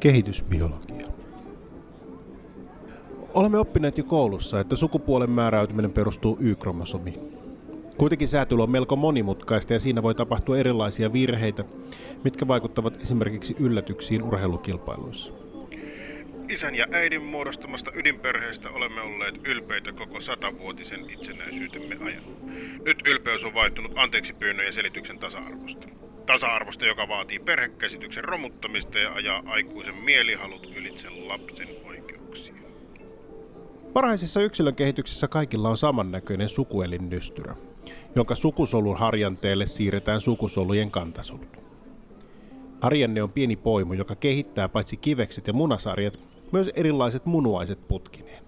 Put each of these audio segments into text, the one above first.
Kehitysbiologia. Olemme oppineet jo koulussa, että sukupuolen määräytyminen perustuu Y-kromosomiin. Kuitenkin säätely on melko monimutkaista ja siinä voi tapahtua erilaisia virheitä, mitkä vaikuttavat esimerkiksi yllätyksiin urheilukilpailuissa. Isän ja äidin muodostamasta ydinperheestä olemme olleet ylpeitä koko satavuotisen itsenäisyytemme ajan. Nyt ylpeys on vaihtunut anteeksi pyynnön ja selityksen tasa-arvosta. Tasa-arvosta, joka vaatii perhekäsityksen romuttamista ja ajaa aikuisen mielihalut ylitse lapsen oikeuksia. Varhaisessa yksilön kehityksessä kaikilla on samannäköinen sukuelinnystyrä, jonka sukusolun harjanteelle siirretään sukusolujen kantasolut. Harjanne on pieni poimu, joka kehittää paitsi kivekset ja munasarjat, myös erilaiset munuaiset putkineen.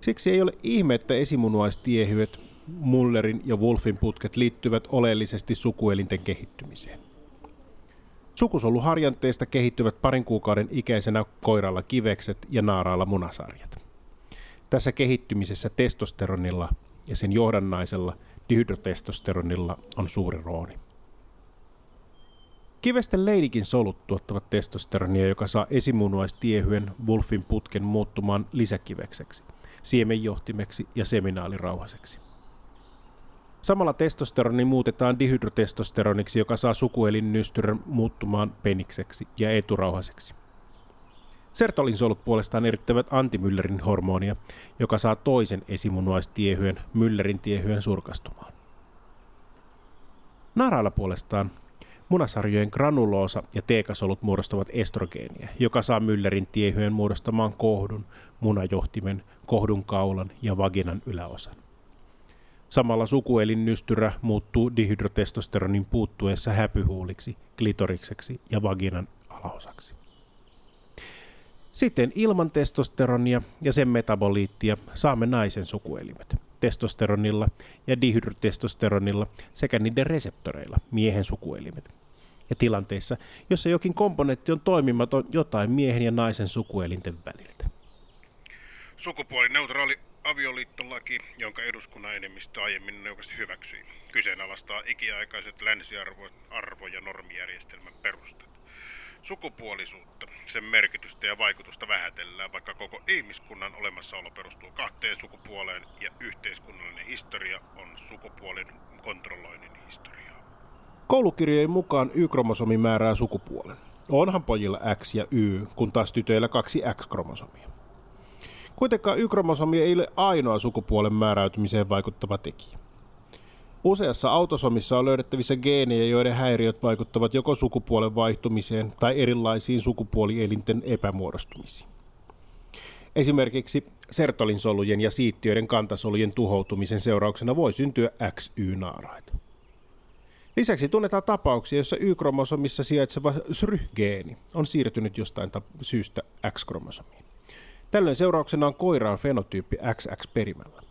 Siksi ei ole ihme, että esimunuaistiehyöt, Mullerin ja Wolfin putket liittyvät oleellisesti sukuelinten kehittymiseen. Sukusoluharjanteesta kehittyvät parin kuukauden ikäisenä koiralla kivekset ja naaraalla munasarjat. Tässä kehittymisessä testosteronilla ja sen johdannaisella dihydrotestosteronilla on suuri rooli. Kivesten leidikin solut tuottavat testosteronia, joka saa esimunuaistiehyön Wolfin putken muuttumaan lisäkivekseksi, siemenjohtimeksi ja seminaalirauhaseksi. Samalla testosteroni muutetaan dihydrotestosteroniksi, joka saa sukuelinnystyrän muuttumaan penikseksi ja eturauhaseksi. Sertolinsolut puolestaan erittävät antimyllerin hormonia, joka saa toisen esimunuaistiehyön myllerin tiehyön surkastumaan. Naarailla puolestaan munasarjojen granuloosa ja teekasolut muodostavat estrogeenia, joka saa myllerin tiehyön muodostamaan kohdun, munajohtimen, kohdun kaulan ja vaginan yläosan. Samalla sukuelinnystyrä muuttuu dihydrotestosteronin puuttuessa häpyhuuliksi, klitorikseksi ja vaginan alaosaksi. Sitten ilman testosteronia ja sen metaboliittia saamme naisen sukuelimet testosteronilla ja dihydrotestosteronilla sekä niiden reseptoreilla miehen sukuelimet. Ja tilanteissa, jossa jokin komponentti on toimimaton jotain miehen ja naisen sukuelinten väliltä. Sukupuolineutraali avioliittolaki, jonka eduskunnan enemmistö aiemmin neuvasti hyväksyi, kyseenalaistaa ikiaikaiset länsiarvo- ja normijärjestelmän perustat. Sukupuolisuutta, sen merkitystä ja vaikutusta vähätellään, vaikka koko ihmiskunnan olemassaolo perustuu kahteen sukupuoleen ja yhteiskunnallinen historia on sukupuolin kontrolloinnin historiaa. Koulukirjojen mukaan Y-kromosomi määrää sukupuolen. Onhan pojilla X ja Y, kun taas tytöillä kaksi X-kromosomia. Kuitenkaan Y-kromosomi ei ole ainoa sukupuolen määräytymiseen vaikuttava tekijä. Useassa autosomissa on löydettävissä geenejä, joiden häiriöt vaikuttavat joko sukupuolen vaihtumiseen tai erilaisiin sukupuolielinten epämuodostumisiin. Esimerkiksi sertolinsolujen ja siittiöiden kantasolujen tuhoutumisen seurauksena voi syntyä XY-naaraita. Lisäksi tunnetaan tapauksia, joissa Y-kromosomissa sijaitseva SRY-geeni on siirtynyt jostain syystä X-kromosomiin. Tällöin seurauksena on koiraan fenotyyppi XX-perimällä.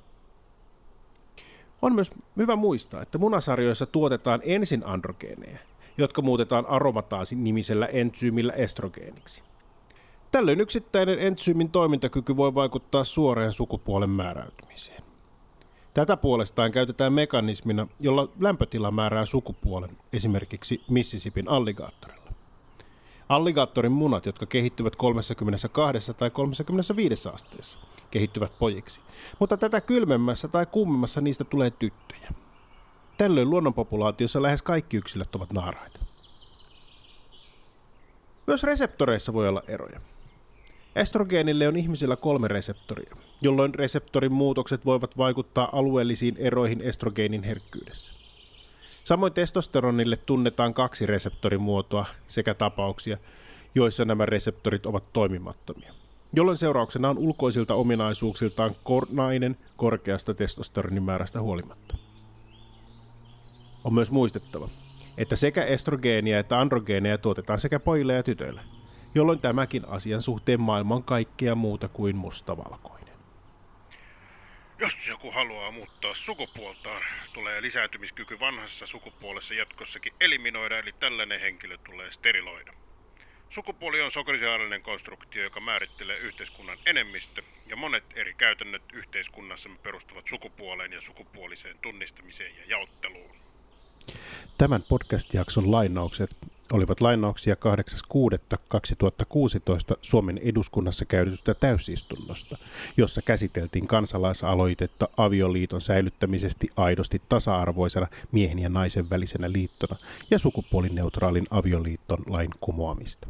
On myös hyvä muistaa, että munasarjoissa tuotetaan ensin androgeeneja, jotka muutetaan aromataasin nimisellä entsyymillä estrogeeniksi. Tällöin yksittäinen entsyymin toimintakyky voi vaikuttaa suoraan sukupuolen määräytymiseen. Tätä puolestaan käytetään mekanismina, jolla lämpötila määrää sukupuolen, esimerkiksi Mississippin alligaattorilla. Alligaattorin munat, jotka kehittyvät 32 tai 35 asteessa, kehittyvät pojiksi. Mutta tätä kylmemmässä tai kuumemmassa niistä tulee tyttöjä. Tällöin luonnonpopulaatiossa lähes kaikki yksilöt ovat naaraita. Myös reseptoreissa voi olla eroja. Estrogeenille on ihmisillä kolme reseptoria, jolloin reseptorin muutokset voivat vaikuttaa alueellisiin eroihin estrogeenin herkkyydessä. Samoin testosteronille tunnetaan kaksi reseptorimuotoa sekä tapauksia, joissa nämä reseptorit ovat toimimattomia, jolloin seurauksena on ulkoisilta ominaisuuksiltaan kor- nainen korkeasta testosteronimäärästä huolimatta. On myös muistettava, että sekä estrogeenia että androgeenia tuotetaan sekä pojille ja tytöille, jolloin tämäkin asian suhteen maailma on kaikkea muuta kuin mustavalkoinen. Jos joku haluaa muuttaa sukupuoltaan, tulee lisääntymiskyky vanhassa sukupuolessa jatkossakin eliminoida, eli tällainen henkilö tulee steriloida. Sukupuoli on sokosiaalinen konstruktio, joka määrittelee yhteiskunnan enemmistö, ja monet eri käytännöt yhteiskunnassamme perustuvat sukupuoleen ja sukupuoliseen tunnistamiseen ja jaotteluun. Tämän podcast-jakson lainaukset olivat lainauksia 8.6.2016 Suomen eduskunnassa käydystä täysistunnosta, jossa käsiteltiin kansalaisaloitetta avioliiton säilyttämisesti aidosti tasa-arvoisena miehen ja naisen välisenä liittona ja sukupuolineutraalin avioliiton lain kumoamista.